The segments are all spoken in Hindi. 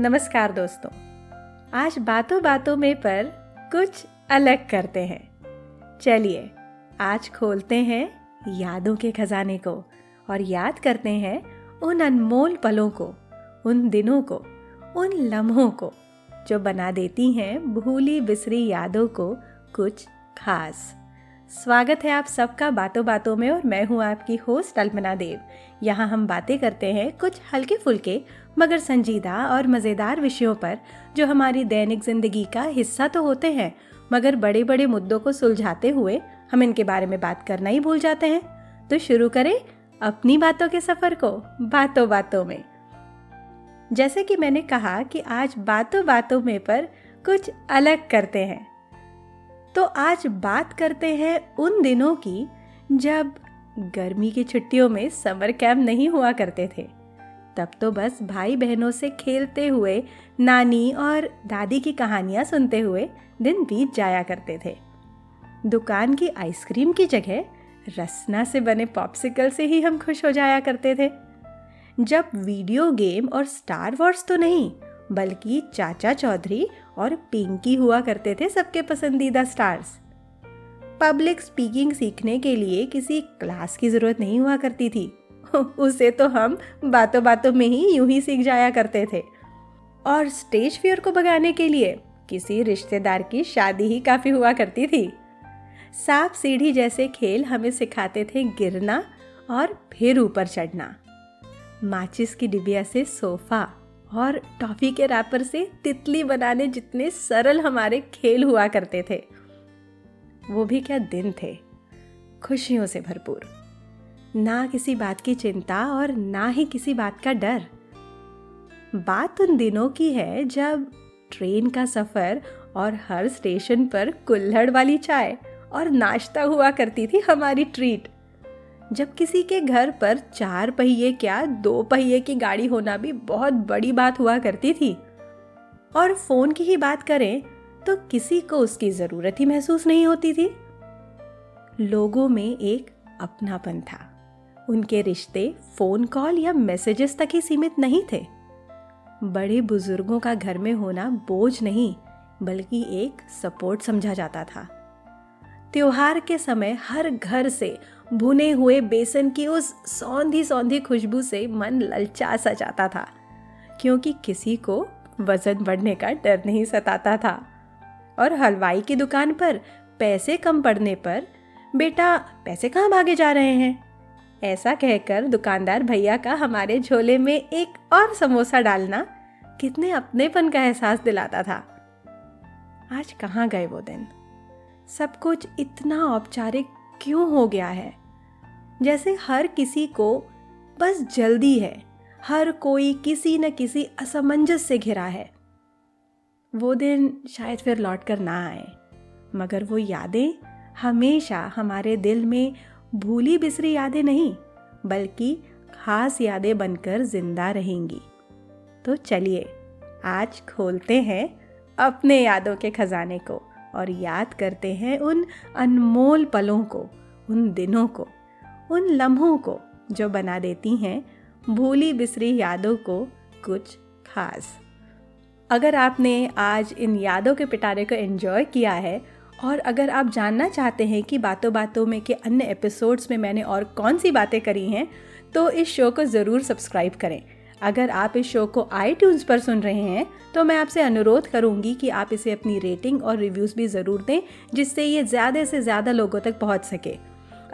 नमस्कार दोस्तों। आज बातों बातों में पर कुछ अलग करते हैं। चलिए, आज खोलते हैं यादों के खजाने को और याद करते हैं उन अनमोल पलों को, उन दिनों को, उन लम्हों को जो बना देती हैं भूली बिसरी यादों को कुछ खास। स्वागत है आप सबका बातों बातों में और मैं हूँ आपकी होस्ट अल्पना देव। यहाँ हम बातें करते हैं कुछ हल्के फुल्के, मगर संजीदा और मज़ेदार विषयों पर, जो हमारी दैनिक ज़िंदगी का हिस्सा तो होते हैं, मगर बड़े बड़े मुद्दों को सुलझाते हुए हम इनके बारे में बात करना ही भूल जाते हैं। तो शुरू करें अपनी बातों के सफ़र को, बातों बातों में। जैसे कि मैंने कहा कि आज बातों बातों में पर कुछ अलग करते हैं। तो आज बात करते हैं उन दिनों की जब गर्मी की छुट्टियों में समर कैंप नहीं हुआ करते थे। तब तो बस भाई बहनों से खेलते हुए, नानी और दादी की कहानियाँ सुनते हुए दिन बीत जाया करते थे। दुकान की आइसक्रीम की जगह रसना से बने पॉप्सिकल से ही हम खुश हो जाया करते थे। जब वीडियो गेम और स्टार वॉर्स तो नहीं, बल्कि चाचा चौधरी और पिंकी हुआ करते थे सबके पसंदीदा स्टार्स। पब्लिक स्पीकिंग सीखने के लिए किसी क्लास की ज़रूरत नहीं हुआ करती थी। उसे तो हम बातों बातों में ही यूँ ही सीख जाया करते थे। और स्टेज फियर को भगाने के लिए किसी रिश्तेदार की शादी ही काफ़ी हुआ करती थी। सांप सीढ़ी जैसे खेल हमें सिखाते थे गिरना और फिर ऊपर चढ़ना। माचिस की डिबिया से सोफा और टॉफ़ी के रैपर से तितली बनाने जितने सरल हमारे खेल हुआ करते थे, वो भी क्या दिन थे। खुशियों से भरपूर। ना किसी बात की चिंता और ना ही किसी बात का डर। बात उन दिनों की है जब ट्रेन का सफ़र और हर स्टेशन पर कुल्हड़ वाली चाय और नाश्ता हुआ करती थी हमारी ट्रीट। जब किसी के घर पर चार पहिए क्या दो पहिए की गाड़ी होना भी बहुत बड़ी बात हुआ करती थी। और फ़ोन की ही बात करें तो किसी को उसकी ज़रूरत ही महसूस नहीं होती थी। लोगों में एक अपनापन था। उनके रिश्ते फ़ोन कॉल या मैसेजेस तक ही सीमित नहीं थे। बड़े बुज़ुर्गों का घर में होना बोझ नहीं, बल्कि एक सपोर्ट समझा जाता था। त्योहार के समय हर घर से भुने हुए बेसन की उस सौंधी सौंधी खुशबू से मन ललचा सा जाता था, क्योंकि किसी को वज़न बढ़ने का डर नहीं सताता था। और हलवाई की दुकान पर पैसे कम पड़ने पर बेटा पैसे कहाँ भागे जा रहे हैं? ऐसा कहकर दुकानदार भैया का हमारे झोले में एक और समोसा डालना कितने अपनेपन का एहसास दिलाता था। आज कहाँ गए वो दिन? सब कुछ इतना औपचारिक क्यों हो गया है? जैसे हर किसी को बस जल्दी है, हर कोई किसी न किसी असमंजस से घिरा है। वो दिन शायद फिर लौट कर ना आए, मगर वो यादें हमेशा हमारे दिल में भूली बिसरी यादें नहीं, बल्कि खास यादें बनकर ज़िंदा रहेंगी। तो चलिए, आज खोलते हैं अपने यादों के खजाने को। और याद करते हैं उन अनमोल पलों को, उन दिनों को, उन लम्हों को जो बना देती हैं भूली बिसरी यादों को कुछ खास। अगर आपने आज इन यादों के पिटारे को एंजॉय किया है और अगर आप जानना चाहते हैं कि बातों बातों में के अन्य एपिसोड्स में मैंने और कौन सी बातें करी हैं तो इस शो को ज़रूर सब्सक्राइब करें। अगर आप इस शो को आई पर सुन रहे हैं तो मैं आपसे अनुरोध करूँगी कि आप इसे अपनी रेटिंग और रिव्यूज़ भी ज़रूर दें, जिससे ये ज़्यादा से ज़्यादा लोगों तक पहुँच सके।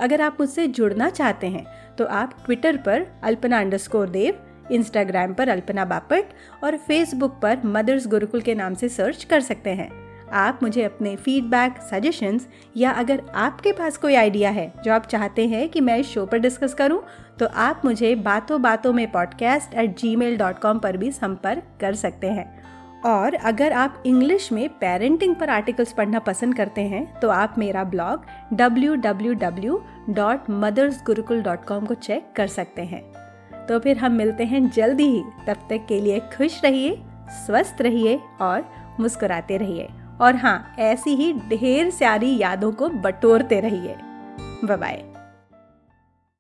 अगर आप मुझसे जुड़ना चाहते हैं तो आप ट्विटर पर अल्पना अंडरस्कोर देव इंस्टाग्राम पर अल्पना बापट और फेसबुक पर मदर्स गुरुकुल के नाम से सर्च कर सकते हैं। आप मुझे अपने फीडबैक सजेशंस या अगर आपके पास कोई आइडिया है जो आप चाहते हैं कि मैं इस शो पर डिस्कस करूँ, तो आप मुझे बातों बातों में podcast at gmail dot com पर भी संपर्क कर सकते हैं। और अगर आप इंग्लिश में पेरेंटिंग पर आर्टिकल्स पढ़ना पसंद करते हैं तो आप मेरा ब्लॉग www.mothersgurukul.com को चेक कर सकते हैं। तो फिर हम मिलते हैं जल्दी ही। तब तक के लिए खुश रहिए स्वस्थ रहिए और मुस्कुराते रहिए। और हाँ ऐसी ही ढेर सारी यादों को बटोरते रहिए। बाय